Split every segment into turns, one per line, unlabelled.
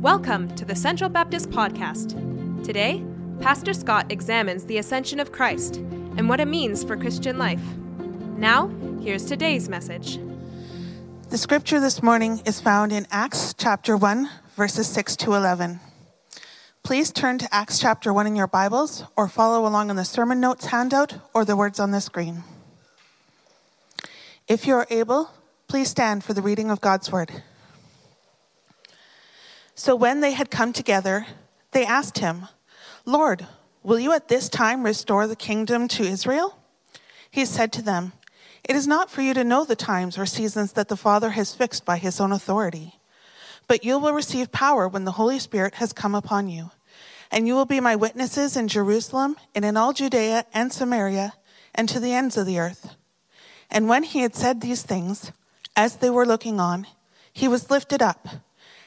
Welcome to the Central Baptist Podcast. Today, Pastor Scott examines the ascension of Christ and what it means for Christian life. Now, here's today's message.
The scripture this morning is found in Acts chapter 1, verses 6 to 11. Please turn to Acts chapter 1 in your Bibles or follow along on the sermon notes handout or the words on the screen. If you are able, please stand for the reading of God's word. So when they had come together, they asked him, Lord, will you at this time restore the kingdom to Israel? He said to them, It is not for you to know the times or seasons that the Father has fixed by his own authority, but you will receive power when the Holy Spirit has come upon you. And you will be my witnesses in Jerusalem and in all Judea and Samaria and to the ends of the earth. And when he had said these things, as they were looking on, he was lifted up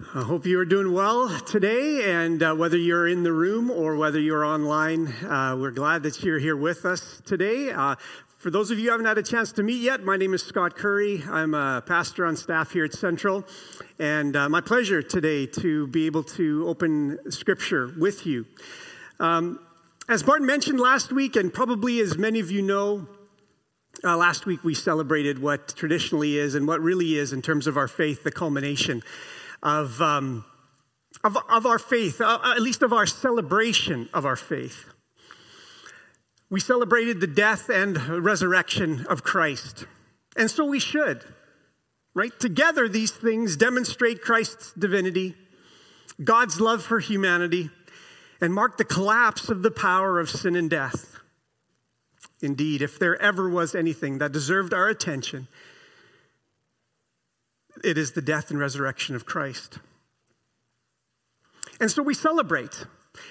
I hope you are doing well today, and uh, whether you're in the room or whether you're online, uh, we're glad that you're here with us today. Uh, for those of you who haven't had a chance to meet yet, my name is Scott Curry. I'm a pastor on staff here at Central, and uh, my pleasure today to be able to open Scripture with you. Um, as Barton mentioned last week, and probably as many of you know, uh, last week we celebrated what traditionally is and what really is in terms of our faith, the culmination of, um, of, of, our faith, uh, at least of our celebration of our faith. We celebrated the death and resurrection of Christ. And so we should, right? Together, these things demonstrate Christ's divinity, God's love for humanity, and mark the collapse of the power of sin and death. Indeed, if there ever was anything that deserved our attention, it is the death and resurrection of Christ. And so we celebrate.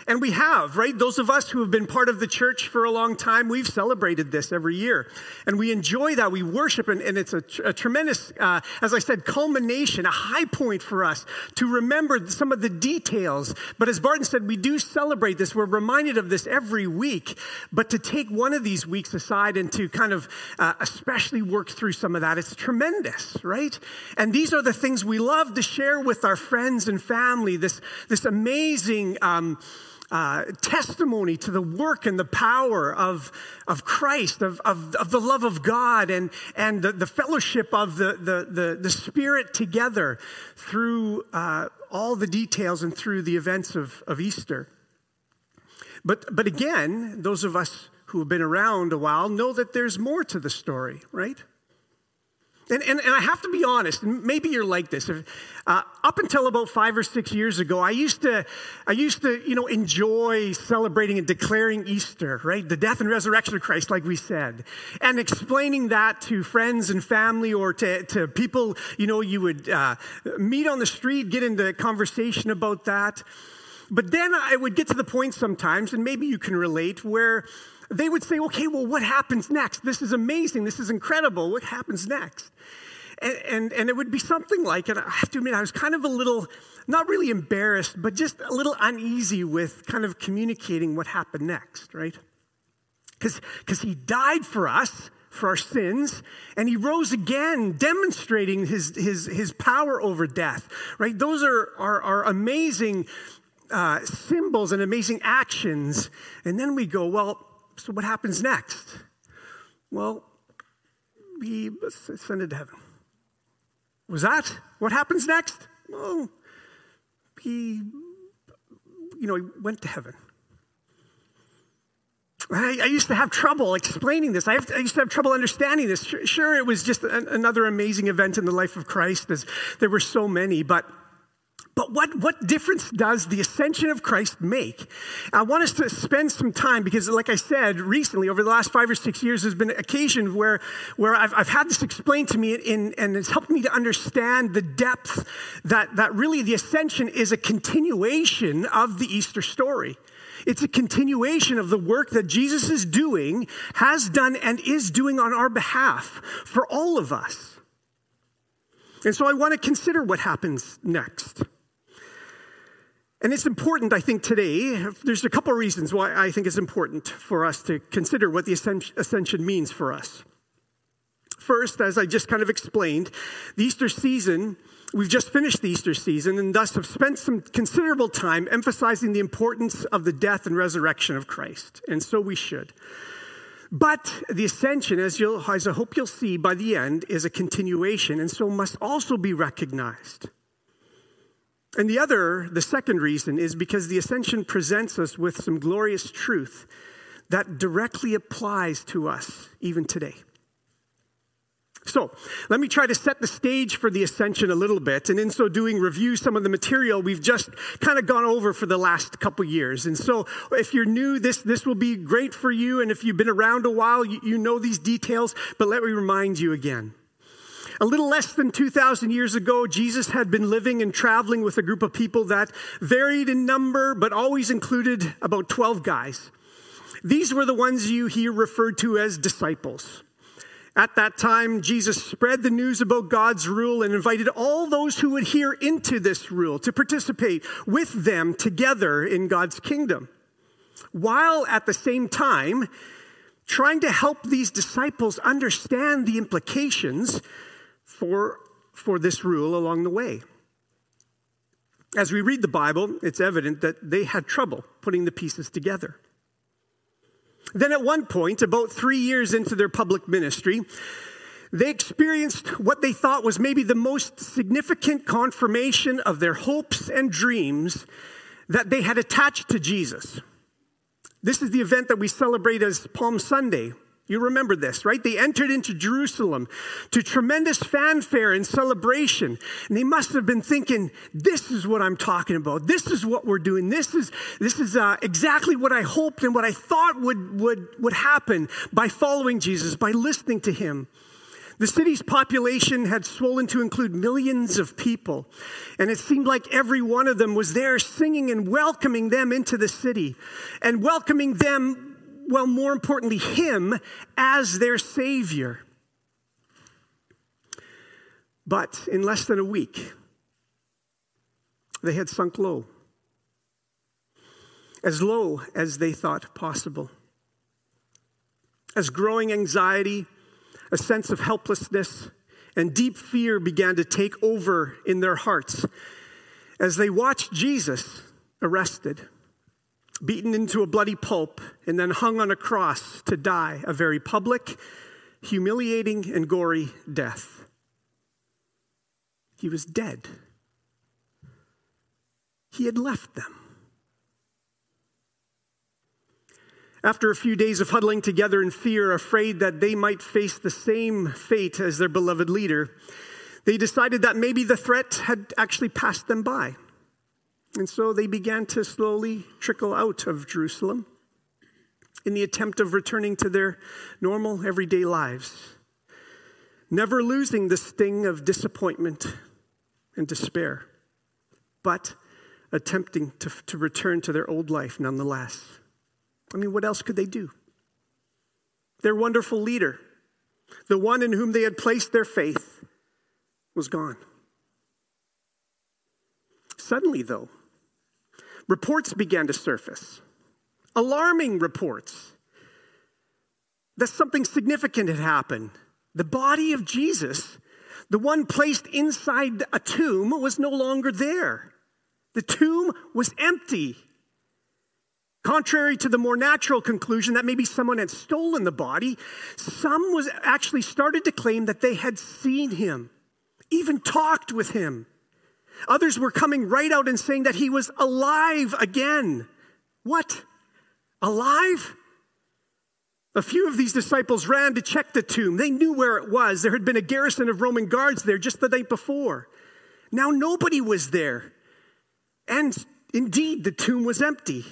And we have, right? Those of us who have been part of the church for a long time, we've celebrated this every year. And we enjoy that. We worship, and, and it's a, a tremendous, uh, as I said, culmination, a high point for us to remember some of the details. But as Barton said, we do celebrate this. We're reminded of this every week. But to take one of these weeks aside and to kind of uh, especially work through some of that, it's tremendous, right? And these are the things we love to share with our friends and family, this, this amazing. Um, uh, testimony to the work and the power of, of Christ, of, of, of the love of God, and, and the, the fellowship of the, the, the, the Spirit together through uh, all the details and through the events of, of Easter. But, but again, those of us who have been around a while know that there's more to the story, right? And, and, and, I have to be honest, maybe you're like this. Uh, up until about five or six years ago, I used to, I used to, you know, enjoy celebrating and declaring Easter, right? The death and resurrection of Christ, like we said, and explaining that to friends and family or to, to people, you know, you would uh, meet on the street, get into conversation about that. But then I would get to the point sometimes, and maybe you can relate, where they would say, okay, well, what happens next? This is amazing. This is incredible. What happens next? And, and, and, it would be something like, and I have to admit, I was kind of a little, not really embarrassed, but just a little uneasy with kind of communicating what happened next, right? Because he died for us, for our sins, and he rose again, demonstrating his, his, his power over death, right? Those are, are, are amazing uh, symbols and amazing actions. And then we go, well, so what happens next? Well, he ascended to heaven. Was that what happens next? Well, he, you know, he went to heaven. I, I used to have trouble explaining this. I, I, used to have trouble understanding this. Sure, sure it was just an, another amazing event in the life of Christ, as there were so many, but but what, what difference does the ascension of Christ make? I want us to spend some time because, like I said, recently, over the last five or six years, there's been occasion where, where I've, I've had this explained to me in, and it's helped me to understand the depth that, that really the ascension is a continuation of the Easter story. It's a continuation of the work that Jesus is doing, has done, and is doing on our behalf for all of us. And so I want to consider what happens next. And it's important, I think, today. There's a couple of reasons why I think it's important for us to consider what the ascension means for us. First, as I just kind of explained, the Easter season, we've just finished the Easter season and thus have spent some considerable time emphasizing the importance of the death and resurrection of Christ. And so we should. But the ascension, as, as I hope you'll see by the end, is a continuation and so must also be recognized. And the other, the second reason, is because the ascension presents us with some glorious truth that directly applies to us even today. So, let me try to set the stage for the ascension a little bit, and in so doing, review some of the material we've just kind of gone over for the last couple years. And so, if you're new, this, this will be great for you, and if you've been around a while, you, you know these details, but let me remind you again. A little less than 2,000 years ago, Jesus had been living and traveling with a group of people that varied in number, but always included about 12 guys. These were the ones you hear referred to as disciples. At that time, Jesus spread the news about God's rule and invited all those who would hear into this rule to participate with them together in God's kingdom. While at the same time, trying to help these disciples understand the implications for, for this rule along the way. As we read the Bible, it's evident that they had trouble putting the pieces together. Then, at one point, about three years into their public ministry, they experienced what they thought was maybe the most significant confirmation of their hopes and dreams that they had attached to Jesus. This is the event that we celebrate as Palm Sunday, you remember this, right? They entered into Jerusalem to tremendous fanfare and celebration. And they must have been thinking, this is what I'm talking about. This is what we're doing. This is, this is uh, exactly what I hoped and what I thought would, would, would happen by following Jesus, by listening to him. The city's population had swollen to include millions of people, and it seemed like every one of them was there singing and welcoming them into the city and welcoming them well, more importantly, Him as their Savior. But in less than a week, they had sunk low, as low as they thought possible. As growing anxiety, a sense of helplessness, and deep fear began to take over in their hearts as they watched Jesus arrested beaten into a bloody pulp, and then hung on a cross to die a very public, humiliating, and gory death. He was dead. He had left them. After a few days of huddling together in fear, afraid that they might face the same fate as their beloved leader, they decided that maybe the threat had actually passed them by. And so they began to slowly trickle out of Jerusalem in the attempt of returning to their normal, everyday lives, never losing the sting of disappointment and despair, but attempting to, to return to their old life nonetheless. I mean, what else could they do? Their wonderful leader, the one in whom they had placed their faith, was gone. Suddenly, though, reports began to surface, alarming reports that something significant had happened. The body of Jesus, the one placed inside a tomb, was no longer there. The tomb was empty. Contrary to the more natural conclusion that maybe someone had stolen the body, some was actually started to claim that they had seen him, even talked with him. Others were coming right out and saying that he was alive again. What? Alive? A few of these disciples ran to check the tomb. They knew where it was. There had been a garrison of Roman guards there just the night before. Now nobody was there. And indeed, the tomb was empty.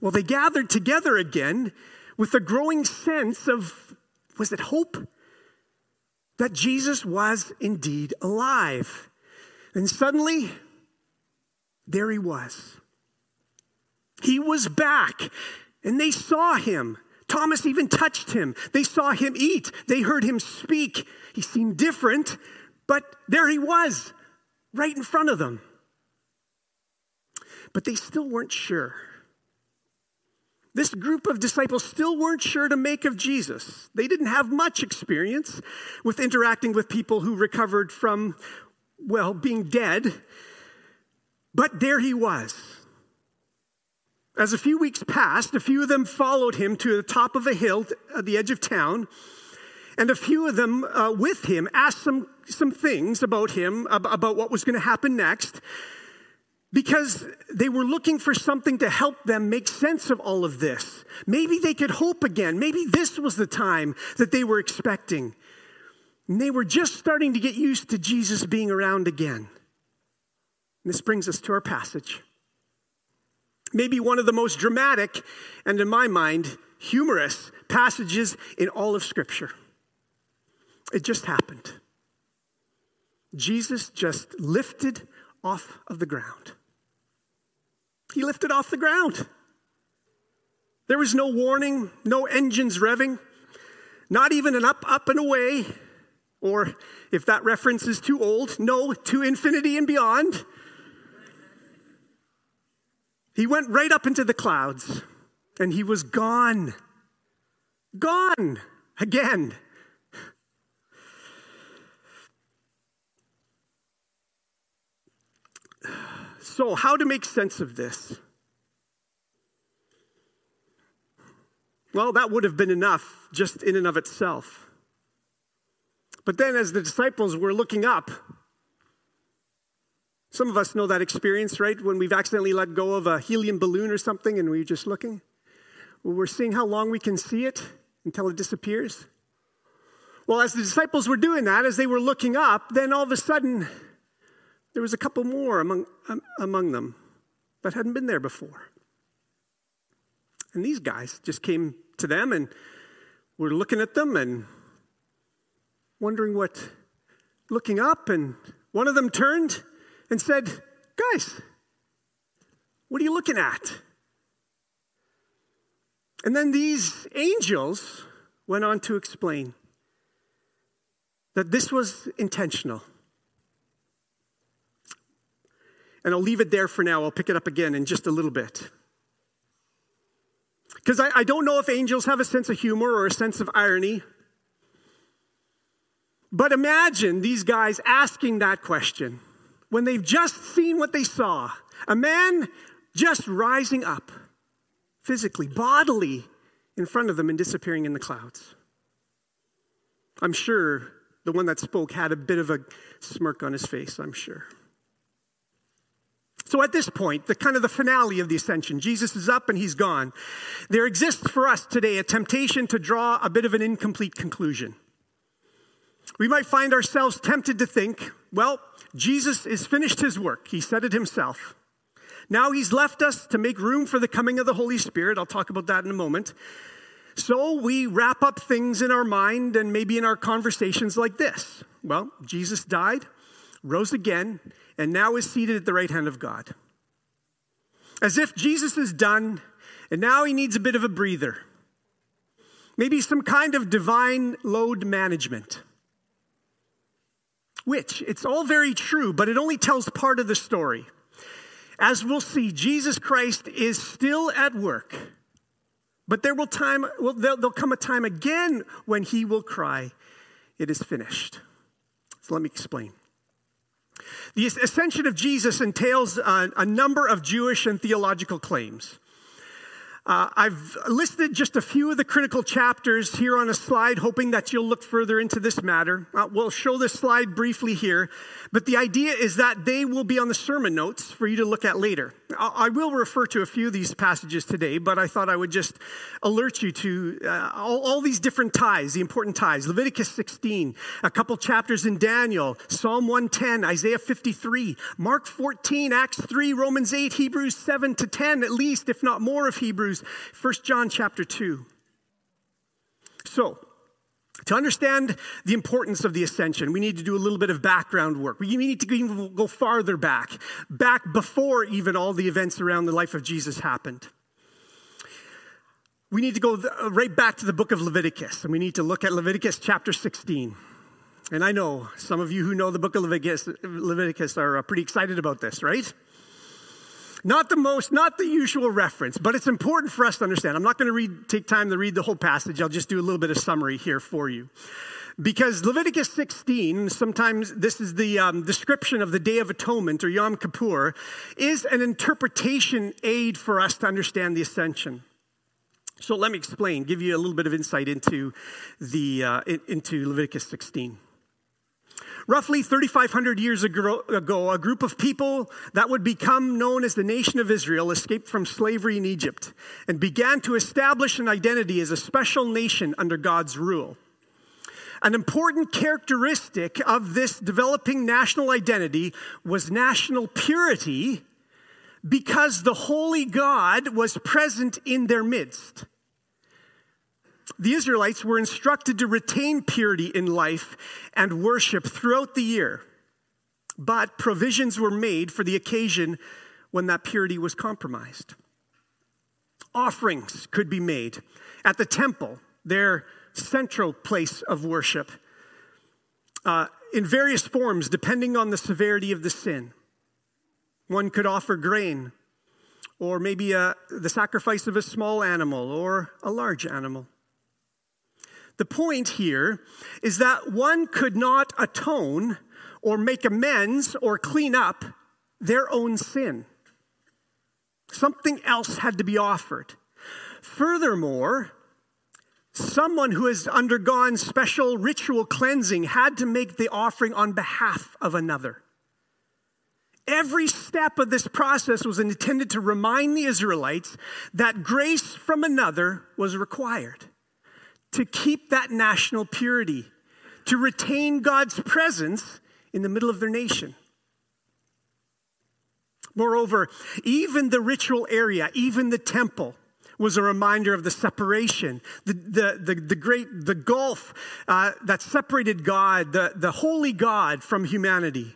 Well, they gathered together again with a growing sense of was it hope? That Jesus was indeed alive. And suddenly, there he was. He was back, and they saw him. Thomas even touched him. They saw him eat. They heard him speak. He seemed different, but there he was, right in front of them. But they still weren't sure. This group of disciples still weren't sure to make of Jesus. They didn't have much experience with interacting with people who recovered from, well, being dead. But there he was. As a few weeks passed, a few of them followed him to the top of a hill at the edge of town, and a few of them uh, with him asked some, some things about him, about what was going to happen next because they were looking for something to help them make sense of all of this. Maybe they could hope again. Maybe this was the time that they were expecting. And they were just starting to get used to Jesus being around again. And this brings us to our passage. Maybe one of the most dramatic and, in my mind, humorous passages in all of Scripture. It just happened. Jesus just lifted off of the ground. He lifted off the ground. There was no warning, no engines revving, not even an up, up, and away, or if that reference is too old, no, to infinity and beyond. He went right up into the clouds and he was gone. Gone again. So, how to make sense of this? Well, that would have been enough just in and of itself. But then, as the disciples were looking up, some of us know that experience, right? When we've accidentally let go of a helium balloon or something and we're just looking. Well, we're seeing how long we can see it until it disappears. Well, as the disciples were doing that, as they were looking up, then all of a sudden, there was a couple more among, um, among them that hadn't been there before. And these guys just came to them and were looking at them and wondering what, looking up, and one of them turned and said, Guys, what are you looking at? And then these angels went on to explain that this was intentional. And I'll leave it there for now. I'll pick it up again in just a little bit. Because I, I, don't know if angels have a sense of humor or a sense of irony. But imagine these guys asking that question when they've just seen what they saw a man just rising up physically, bodily, in front of them and disappearing in the clouds. I'm sure the one that spoke had a bit of a smirk on his face, I'm sure. So at this point, the kind of the finale of the ascension, Jesus is up and he's gone. There exists for us today a temptation to draw a bit of an incomplete conclusion. We might find ourselves tempted to think, well, Jesus has finished his work. He said it himself. Now he's left us to make room for the coming of the Holy Spirit. I'll talk about that in a moment. So we wrap up things in our mind and maybe in our conversations like this. Well, Jesus died, rose again, and now is seated at the right hand of God. As if Jesus is done and now he needs a bit of a breather. Maybe some kind of divine load management. Which, it's all very true, but it only tells part of the story. As we'll see, Jesus Christ is still at work. But there will time well, there'll, come a time again when he will cry, It is finished. So let me explain. The ascension of Jesus entails a, a number of Jewish and theological claims. Uh, I've listed just a few of the critical chapters here on a slide, hoping that you'll look further into this matter. Uh, we'll show this slide briefly here, but the idea is that they will be on the sermon notes for you to look at later. I, I will refer to a few of these passages today, but I thought I would just alert you to uh, all, all these different ties, the important ties. Leviticus 16, a couple chapters in Daniel, Psalm 110, Isaiah 53, Mark 14, Acts 3, Romans 8, Hebrews 7 to 10, at least, if not more of Hebrews. Hebrews, 1 John chapter 2. So, To understand the importance of the ascension, we need to do a little bit of background work. We need to go farther back, back before even all the events around the life of Jesus happened. We need to go right back to the book of Leviticus, and we need to look at Leviticus chapter 16. And I know some of you who know the book of Leviticus, Leviticus are uh, pretty excited about this, right? Not the most, not the usual reference, but it's important for us to understand. I'm not going to read, take time to read the whole passage. I'll just do a little bit of summary here for you. Because Leviticus 16, sometimes this is the um, description of the Day of Atonement or Yom Kippur, is an interpretation aid for us to understand the ascension. So let me explain, give you a little bit of insight into, the, uh, into Leviticus 16. Roughly 3,500 years ago, a group of people that would become known as the nation of Israel escaped from slavery in Egypt and began to establish an identity as a special nation under God's rule. An important characteristic of this developing national identity was national purity because the holy God was present in their midst the Israelites were instructed to retain purity in life and worship throughout the year, but provisions were made for the occasion when that purity was compromised. Offerings could be made at the temple, their central place of worship, uh, in various forms depending on the severity of the sin. One could offer grain, or maybe a, uh, the sacrifice of a small animal or a large animal. The point here is that one could not atone or make amends or clean up their own sin. Something else had to be offered. Furthermore, someone who has undergone special ritual cleansing had to make the offering on behalf of another. Every step of this process was intended to remind the Israelites that grace from another was required to keep that national purity, to retain God's presence in the middle of their nation. Moreover, even the ritual area, even the temple, was a reminder of the separation, the, the, the, the great, the gulf uh, that separated God, the, the holy God, from humanity.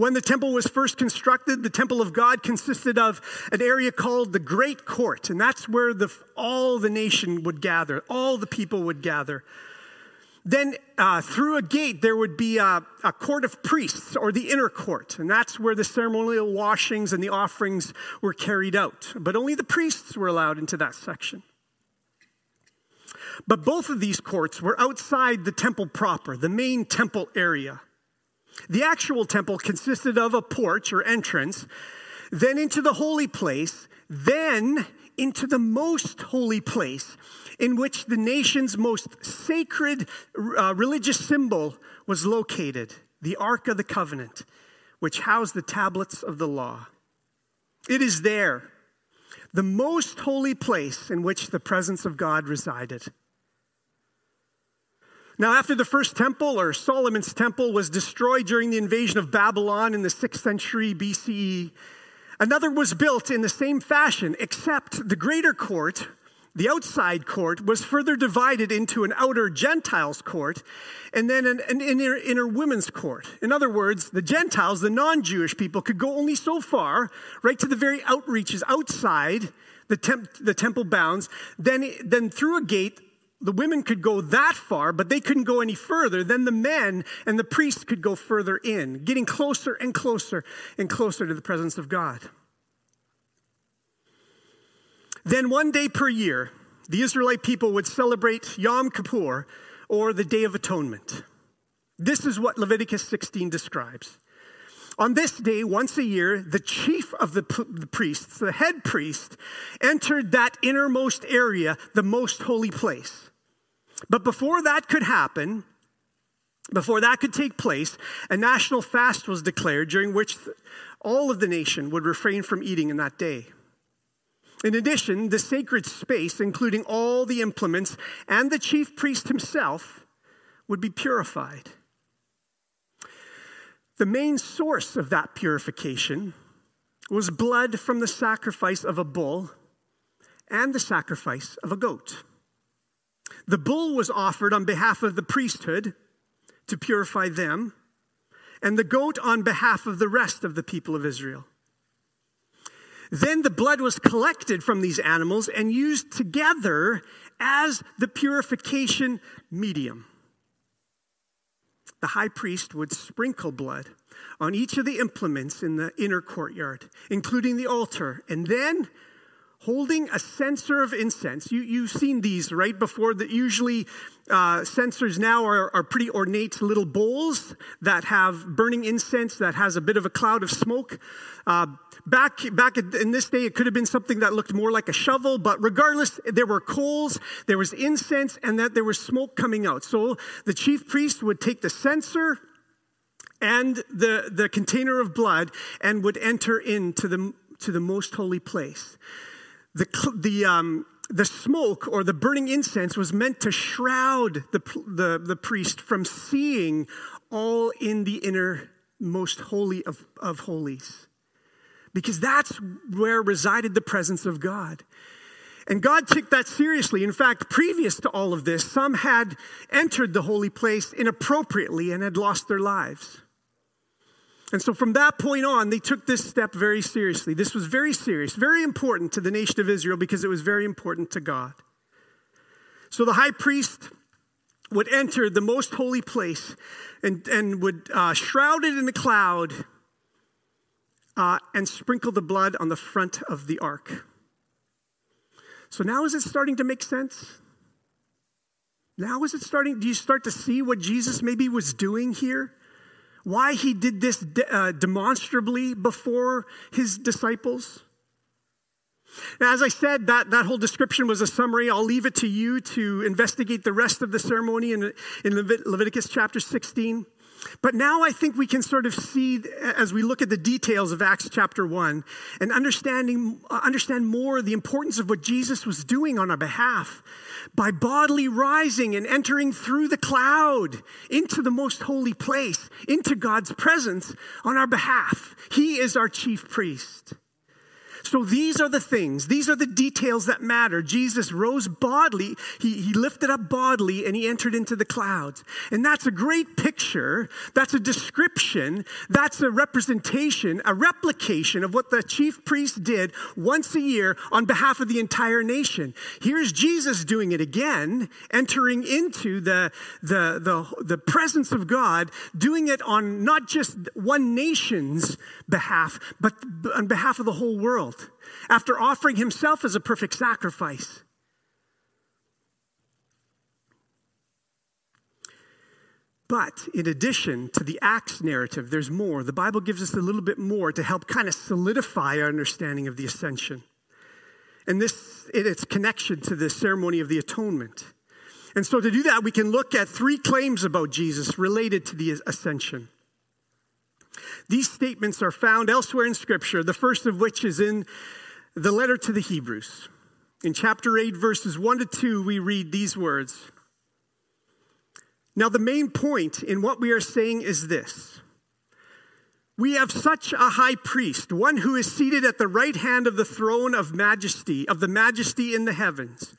When the temple was first constructed, the temple of God consisted of an area called the Great Court, and that's where the, all the nation would gather, all the people would gather. Then, uh, through a gate, there would be a, a, court of priests, or the inner court, and that's where the ceremonial washings and the offerings were carried out. But only the priests were allowed into that section. But both of these courts were outside the temple proper, the main temple area. The actual temple consisted of a porch or entrance, then into the holy place, then into the most holy place, in which the nation's most sacred uh, religious symbol was located the Ark of the Covenant, which housed the tablets of the law. It is there, the most holy place in which the presence of God resided. Now, after the first temple, or Solomon's temple, was destroyed during the invasion of Babylon in the 6th century BCE, another was built in the same fashion, except the greater court, the outside court, was further divided into an outer Gentiles court and then an, an inner, inner women's court. In other words, the Gentiles, the non Jewish people, could go only so far, right to the very outreaches outside the, temp, the temple bounds. Then, then through a gate, the women could go that far, but they couldn't go any further. Then the men and the priests could go further in, getting closer and closer and closer to the presence of God. Then one day per year, the Israelite people would celebrate Yom Kippur or the Day of Atonement. This is what Leviticus 16 describes. On this day, once a year, the chief of the, the, priests, the head priest, entered that innermost area, the most holy place. But before that could happen, before that could take place, a national fast was declared during which all of the nation would refrain from eating in that day. In addition, the sacred space, including all the implements and the chief priest himself, would be purified. The main source of that purification was blood from the sacrifice of a bull and the sacrifice of a goat. The bull was offered on behalf of the priesthood to purify them, and the goat on behalf of the rest of the people of Israel. Then the blood was collected from these animals and used together as the purification medium. The high priest would sprinkle blood on each of the implements in the inner courtyard, including the altar, and then holding a censer of incense. You, you've seen these, right? Before that, usually uh, censers now are, are pretty ornate little bowls that have burning incense that has a bit of a cloud of smoke. Uh, back, back in this day, it could have been something that looked more like a shovel, but regardless, there were coals, there was incense, and that there was smoke coming out. So the chief priest would take the censer and the, the container of blood and would enter into the, to the most holy place. The, the, um, the smoke or the burning incense was meant to shroud the, the, the priest from seeing all in the inner most holy of, of holies. Because that's where resided the presence of God. And God took that seriously. In fact, previous to all of this, some had entered the holy place inappropriately and had lost their lives. And so from that point on, they took this step very seriously. This was very serious, very important to the nation of Israel because it was very important to God. So the high priest would enter the most holy place and, and would uh, shroud it in a cloud uh, and sprinkle the blood on the front of the ark. So now is it starting to make sense? Now is it starting? Do you start to see what Jesus maybe was doing here? Why he did this de- uh, demonstrably before his disciples? Now, as I said, that, that whole description was a summary. I'll leave it to you to investigate the rest of the ceremony in, in Levit- Leviticus chapter 16. But now I think we can sort of see, as we look at the details of Acts chapter 1, and understanding, uh, understand more the importance of what Jesus was doing on our behalf by bodily rising and entering through the cloud into the most holy place, into God's presence on our behalf. He is our chief priest. So these are the things, these are the details that matter. Jesus rose bodily, he, he lifted up bodily, and he entered into the clouds. And that's a great picture, that's a description, that's a representation, a replication of what the chief priest did once a year on behalf of the entire nation. Here's Jesus doing it again, entering into the, the, the, the presence of God, doing it on not just one nation's behalf, but on behalf of the whole world world after offering himself as a perfect sacrifice. But in addition to the Acts narrative, there's more. The Bible gives us a little bit more to help kind of solidify our understanding of the ascension. And this, in its connection to the ceremony of the atonement. And so to do that, we can look at three claims about Jesus related to the ascension. These statements are found elsewhere in Scripture, the first of which is in the letter to the Hebrews. In chapter 8, verses 1 to 2, we read these words. Now, the main point in what we are saying is this We have such a high priest, one who is seated at the right hand of the throne of majesty, of the majesty in the heavens,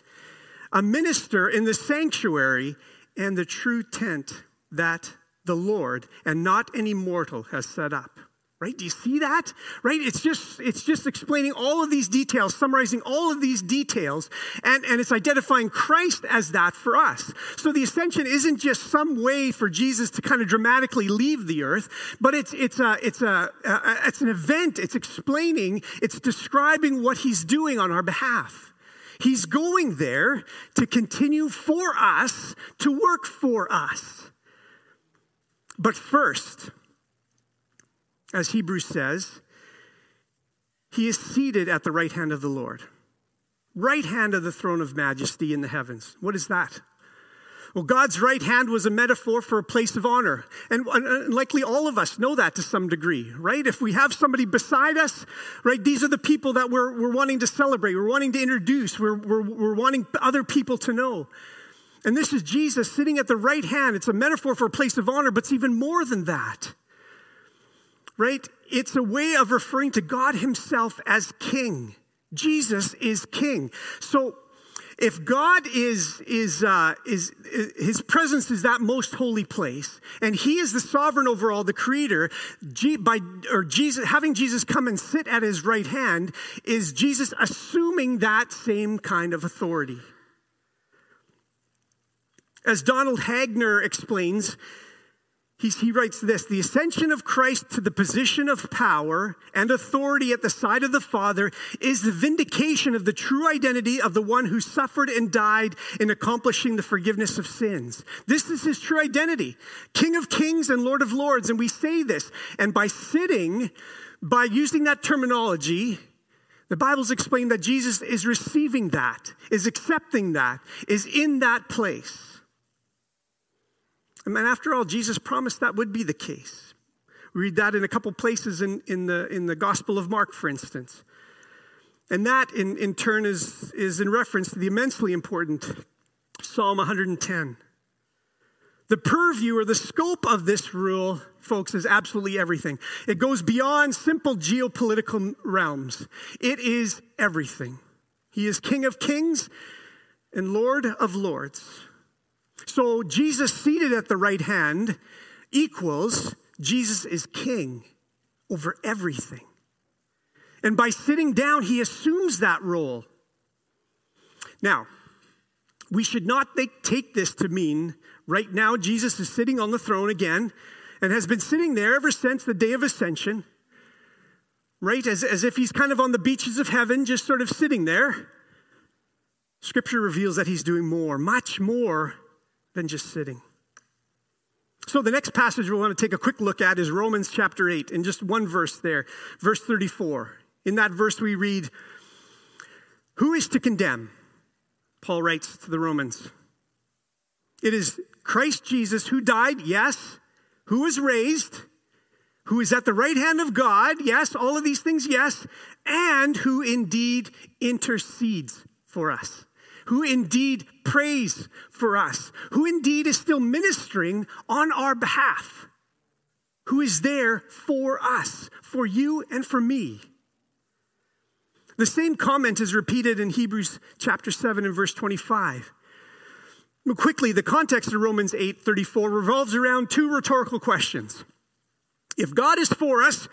a minister in the sanctuary and the true tent that the Lord and not any mortal has set up. Right? Do you see that? Right? It's just it's just explaining all of these details, summarizing all of these details, and, and it's identifying Christ as that for us. So the ascension isn't just some way for Jesus to kind of dramatically leave the earth, but it's it's a it's a, a it's an event. It's explaining, it's describing what he's doing on our behalf. He's going there to continue for us, to work for us. But first, as Hebrews says, he is seated at the right hand of the Lord, right hand of the throne of majesty in the heavens. What is that? Well, God's right hand was a metaphor for a place of honor. And, likely all of us know that to some degree, right? If we have somebody beside us, right, these are the people that we're, we're wanting to celebrate, we're wanting to introduce, we're, we're, we're wanting other people to know. And this is Jesus sitting at the right hand. It's a metaphor for a place of honor, but it's even more than that. Right? It's a way of referring to God Himself as King. Jesus is King. So if God is, is, uh, is, his presence is that most holy place, and he is the sovereign over all, the creator, G, by, or Jesus, having Jesus come and sit at his right hand, is Jesus assuming that same kind of authority. As Donald Hagner explains, he writes this The ascension of Christ to the position of power and authority at the side of the Father is the vindication of the true identity of the one who suffered and died in accomplishing the forgiveness of sins. This is his true identity King of kings and Lord of lords. And we say this. And by sitting, by using that terminology, the Bible's explained that Jesus is receiving that, is accepting that, is in that place. And after all, Jesus promised that would be the case. We read that in a couple places in, in, the, in the Gospel of Mark, for instance. And that, in, in turn, is, is in reference to the immensely important Psalm 110. The purview or the scope of this rule, folks, is absolutely everything. It goes beyond simple geopolitical realms, it is everything. He is King of kings and Lord of lords. So Jesus seated at the right hand equals Jesus is king over everything. And by sitting down, he assumes that role. Now, we should not take this to mean right now Jesus is sitting on the throne again and has been sitting there ever since the day of ascension, right? As, as if he's kind of on the beaches of heaven, just sort of sitting there. Scripture reveals that he's doing more, much more than just sitting. So, the next passage we want to take a quick look at is Romans chapter 8, in just one verse there, verse 34. In that verse, we read, Who is to condemn? Paul writes to the Romans. It is Christ Jesus who died, yes, who was raised, who is at the right hand of God, yes, all of these things, yes, and who indeed intercedes for us who indeed prays for us, who indeed is still ministering on our behalf, who is there for us, for you and for me. The same comment is repeated in Hebrews chapter 7 and verse 25. Quickly, the context of Romans 8 34 revolves around two rhetorical questions. If God is for us,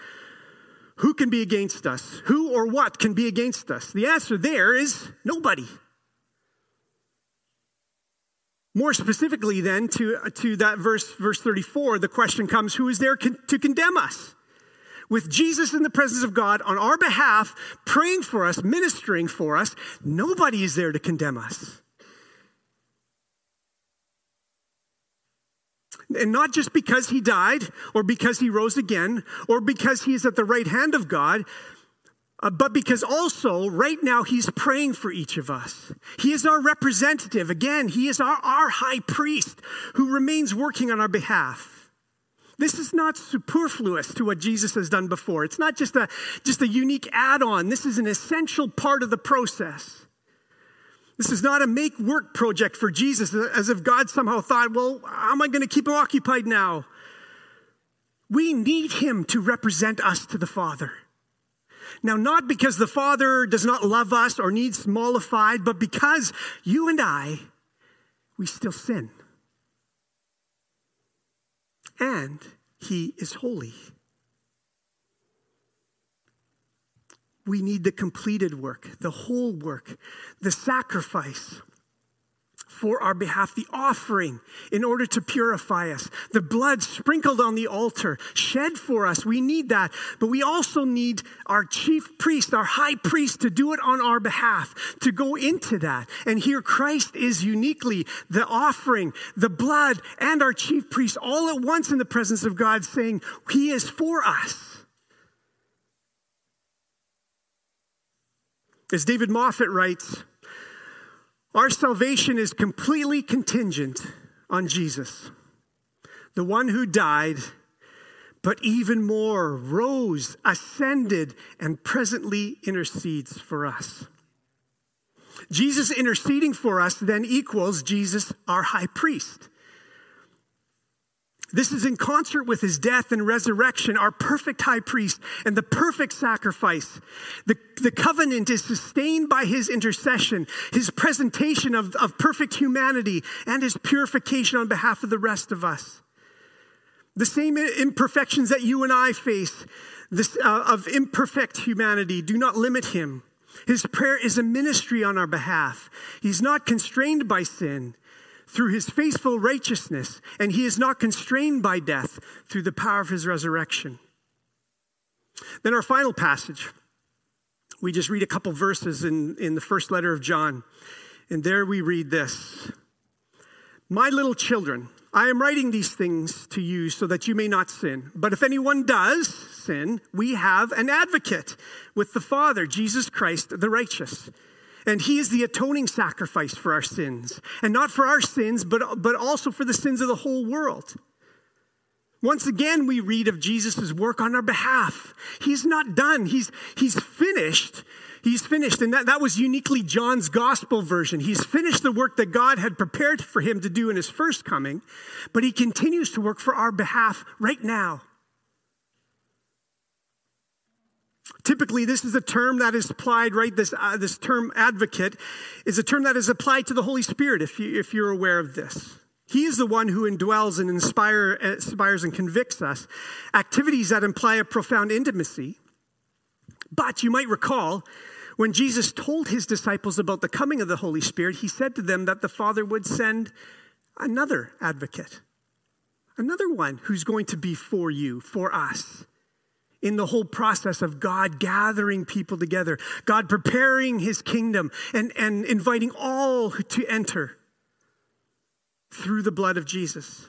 who can be against us? Who or what can be against us? The answer there is nobody. More specifically, then, to, to that verse, verse 34, the question comes who is there con- to condemn us? With Jesus in the presence of God on our behalf, praying for us, ministering for us, nobody is there to condemn us. And not just because he died, or because he rose again, or because he is at the right hand of God, uh, but because also, right now, he's praying for each of us. He is our representative. Again, he is our, our high priest who remains working on our behalf. This is not superfluous to what Jesus has done before. It's not just a, just a unique add on. This is an essential part of the process. This is not a make work project for Jesus, as if God somehow thought, well, how am I going to keep him occupied now? We need him to represent us to the Father. Now, not because the Father does not love us or needs mollified, but because you and I, we still sin. And He is holy. We need the completed work, the whole work, the sacrifice for our behalf, the offering in order to purify us, the blood sprinkled on the altar, shed for us. We need that. But we also need our chief priest, our high priest, to do it on our behalf, to go into that. And here Christ is uniquely the offering, the blood, and our chief priest all at once in the presence of God, saying, He is for us. As David Moffitt writes, our salvation is completely contingent on Jesus, the one who died, but even more rose, ascended, and presently intercedes for us. Jesus interceding for us then equals Jesus, our high priest. This is in concert with his death and resurrection, our perfect high priest and the perfect sacrifice. The, the covenant is sustained by his intercession, his presentation of, of perfect humanity, and his purification on behalf of the rest of us. The same imperfections that you and I face this, uh, of imperfect humanity do not limit him. His prayer is a ministry on our behalf. He's not constrained by sin through his faithful righteousness, and he is not constrained by death through the power of his resurrection. Then, our final passage, we just read a couple verses in, in the first letter of John, and there we read this My little children, I am writing these things to you so that you may not sin. But if anyone does sin, we have an advocate with the Father, Jesus Christ the righteous. And he is the atoning sacrifice for our sins. And not for our sins, but, but also for the sins of the whole world. Once again, we read of Jesus' work on our behalf. He's not done, he's, he's finished. He's finished. And that, that was uniquely John's gospel version. He's finished the work that God had prepared for him to do in his first coming, but he continues to work for our behalf right now. Typically, this is a term that is applied, right? This, uh, this term advocate is a term that is applied to the Holy Spirit, if, you, if you're aware of this. He is the one who indwells and inspire, inspires and convicts us. Activities that imply a profound intimacy. But you might recall when Jesus told his disciples about the coming of the Holy Spirit, he said to them that the Father would send another advocate, another one who's going to be for you, for us in the whole process of God gathering people together, God preparing his kingdom and, and inviting all to enter through the blood of Jesus.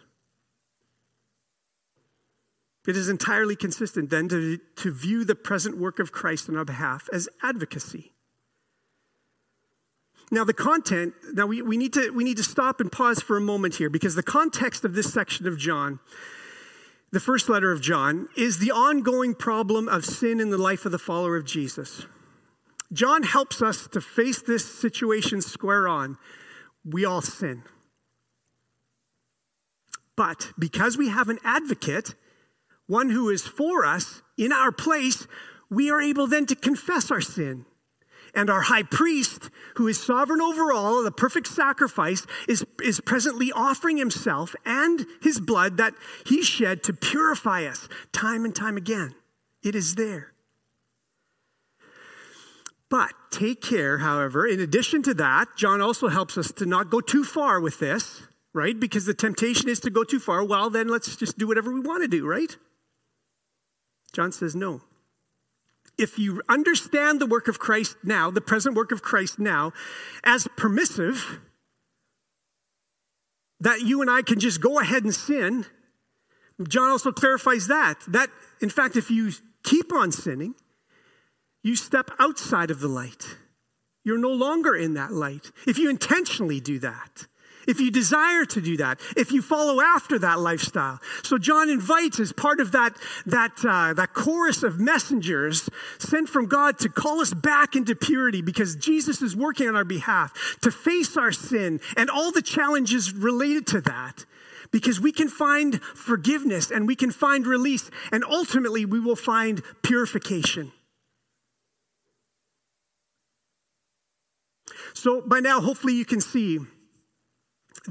It is entirely consistent then to, to view the present work of Christ on our behalf as advocacy. Now, the content, now we, we, need to, we need to stop and pause for a moment here because the context of this section of John the first letter of John, is the ongoing problem of sin in the life of the follower of Jesus. John helps us to face this situation square on. We all sin. But because we have an advocate, one who is for us in our place, we are able then to confess our sin and our high priest, who is sovereign over all, the perfect sacrifice, is, is presently offering himself and his blood that he shed to purify us time and time again. It is there. But take care, however, in addition to that, John also helps us to not go too far with this, right? Because the temptation is to go too far. Well, then let's just do whatever we want to do, right? John says no if you understand the work of Christ now, the present work of Christ now, as permissive, that you and I can just go ahead and sin, John also clarifies that. That, in fact, if you keep on sinning, you step outside of the light. You're no longer in that light. If you intentionally do that, if you desire to do that, if you follow after that lifestyle. So John invites, as part of that, that, uh, that chorus of messengers sent from God to call us back into purity because Jesus is working on our behalf, to face our sin and all the challenges related to that. Because we can find forgiveness and we can find release, and ultimately we will find purification. So, by now, hopefully, you can see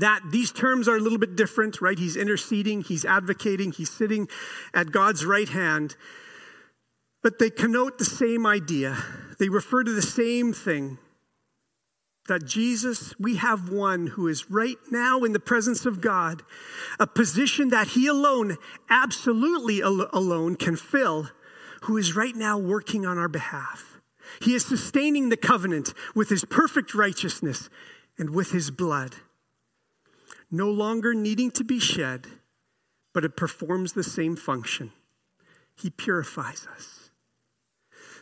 that these terms are a little bit different, right? He's interceding, he's advocating, he's sitting at God's right hand. But they connote the same idea. They refer to the same thing that Jesus, we have one who is right now in the presence of God, a position that he alone, absolutely al- alone, can fill, who is right now working on our behalf. He is sustaining the covenant with his perfect righteousness and with his blood no longer needing to be shed, but it performs the same function. He purifies us.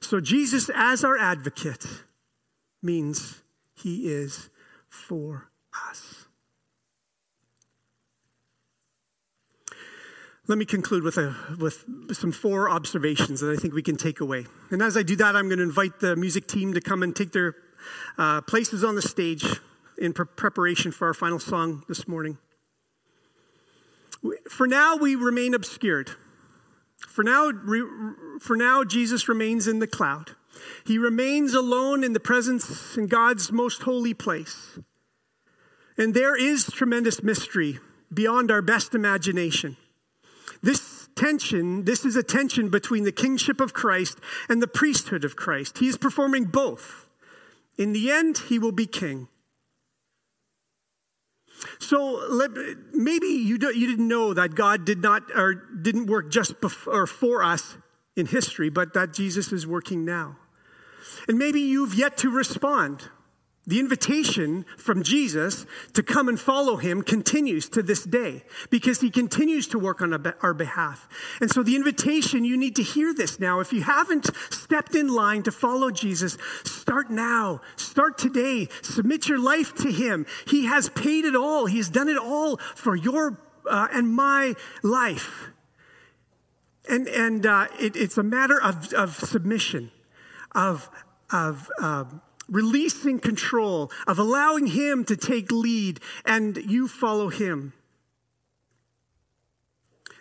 So, Jesus, as our advocate, means he is for us. Let me conclude with, a, with some four observations that I think we can take away. And as I do that, I'm going to invite the music team to come and take their uh, places on the stage in pre- preparation for our final song this morning. for now, we remain obscured. For now, for now, Jesus remains in the cloud. He remains alone in the presence in God's most holy place. And there is tremendous mystery beyond our best imagination. This tension, this is a tension between the kingship of Christ and the priesthood of Christ. He is performing both. In the end, he will be king. So maybe you, you didn't know that God did not or didn't work just before, for us in history, but that Jesus is working now. And maybe you've yet to respond. The invitation from Jesus to come and follow him continues to this day because he continues to work on our behalf. And so, the invitation, you need to hear this now. If you haven't stepped in line to follow Jesus, start now. Start today. Submit your life to him. He has paid it all, he has done it all for your uh, and my life. And, and uh, it, it's a matter of, of submission, of, of um, releasing control, of allowing Him to take lead, and you follow Him.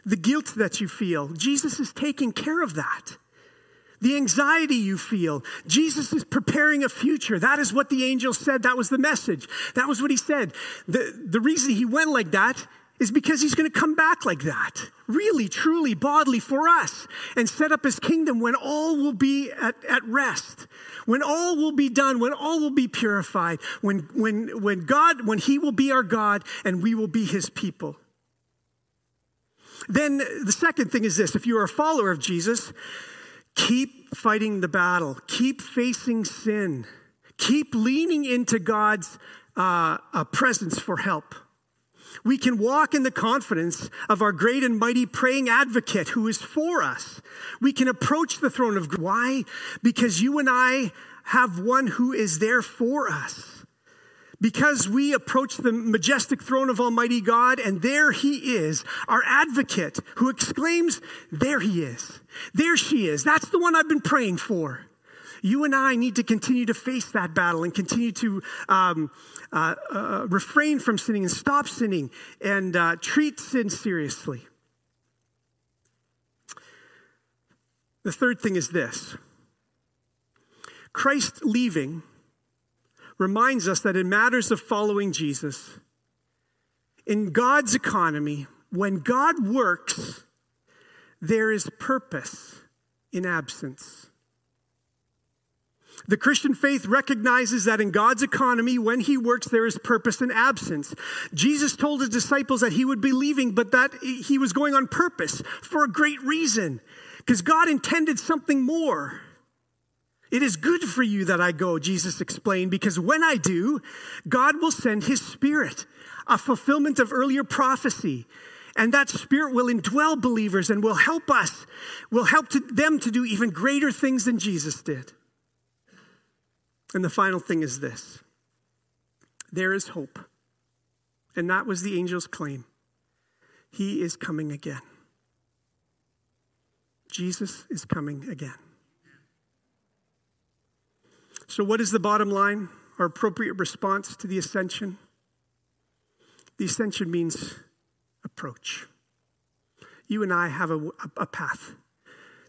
The guilt that you feel, Jesus is taking care of that. The anxiety you feel, Jesus is preparing a future. That is what the angel said. That was the message. That was what he said. The, the reason he went like that is because he's going to come back like that, really, truly, bodily for us, and set up his kingdom when all will be at, at rest, when all will be done, when all will be purified, when, when, when God, when he will be our God and we will be his people. Then the second thing is this. If you are a follower of Jesus, keep fighting the battle, keep facing sin, keep leaning into God's uh, uh, presence for help we can walk in the confidence of our great and mighty praying advocate who is for us. We can approach the throne of. Why? Because you and I have one who is there for us. Because we approach the majestic throne of Almighty God, and there He is, our advocate, who exclaims, There He is. There she is. That's the one I've been praying for you and I need to continue to face that battle and continue to um, uh, uh, refrain from sinning and stop sinning and uh, treat sin seriously. The third thing is this Christ leaving reminds us that in matters of following Jesus, in God's economy, when God works, there is purpose in absence. The Christian faith recognizes that in God's economy, when He works, there is purpose and absence. Jesus told His disciples that He would be leaving, but that He was going on purpose for a great reason, because God intended something more. It is good for you that I go, Jesus explained, because when I do, God will send His Spirit, a fulfillment of earlier prophecy. And that Spirit will indwell believers and will help us, will help to them to do even greater things than Jesus did. And the final thing is this there is hope. And that was the angel's claim. He is coming again. Jesus is coming again. So, what is the bottom line? Our appropriate response to the ascension? The ascension means approach. You and I have a, a path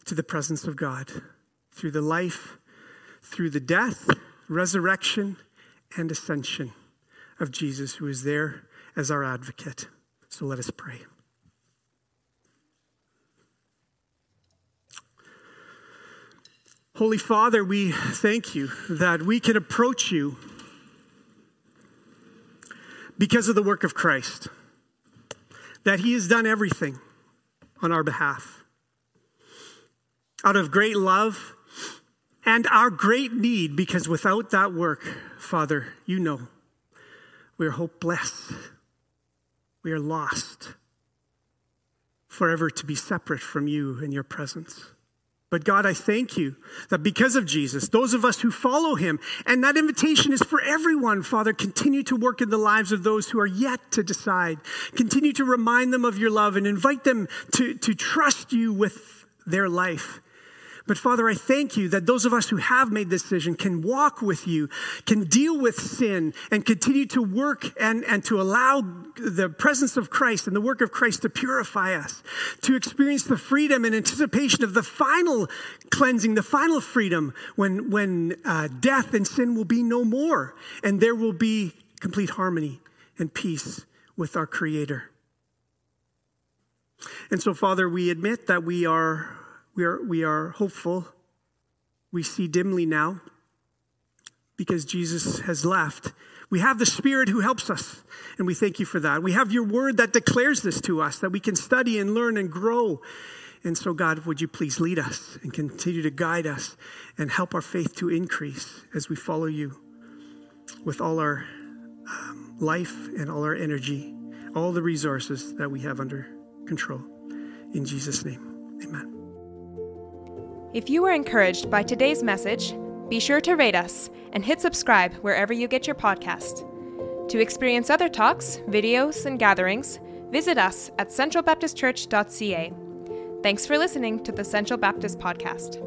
to the presence of God through the life, through the death, resurrection, and ascension of Jesus, who is there as our advocate. So let us pray. Holy Father, we thank you that we can approach you because of the work of Christ, that He has done everything on our behalf. Out of great love, and our great need, because without that work, Father, you know, we are hopeless. We are lost, forever to be separate from you and your presence. But God, I thank you that because of Jesus, those of us who follow him, and that invitation is for everyone, Father, continue to work in the lives of those who are yet to decide. Continue to remind them of your love and invite them to, to trust you with their life. But Father, I thank you that those of us who have made this decision can walk with you, can deal with sin, and continue to work and, and to allow the presence of Christ and the work of Christ to purify us, to experience the freedom and anticipation of the final cleansing, the final freedom when, when uh, death and sin will be no more, and there will be complete harmony and peace with our Creator. And so, Father, we admit that we are, we are, we are hopeful. We see dimly now because Jesus has left. We have the Spirit who helps us, and we thank you for that. We have your word that declares this to us, that we can study and learn and grow. And so, God, would you please lead us and continue to guide us and help our faith to increase as we follow you with all our um, life and all our energy, all the resources that we have under control. In Jesus' name, amen.
If you were encouraged by today's message, be sure to rate us and hit subscribe wherever you get your podcast. To experience other talks, videos, and gatherings, visit us at centralbaptistchurch.ca. Thanks for listening to the Central Baptist Podcast.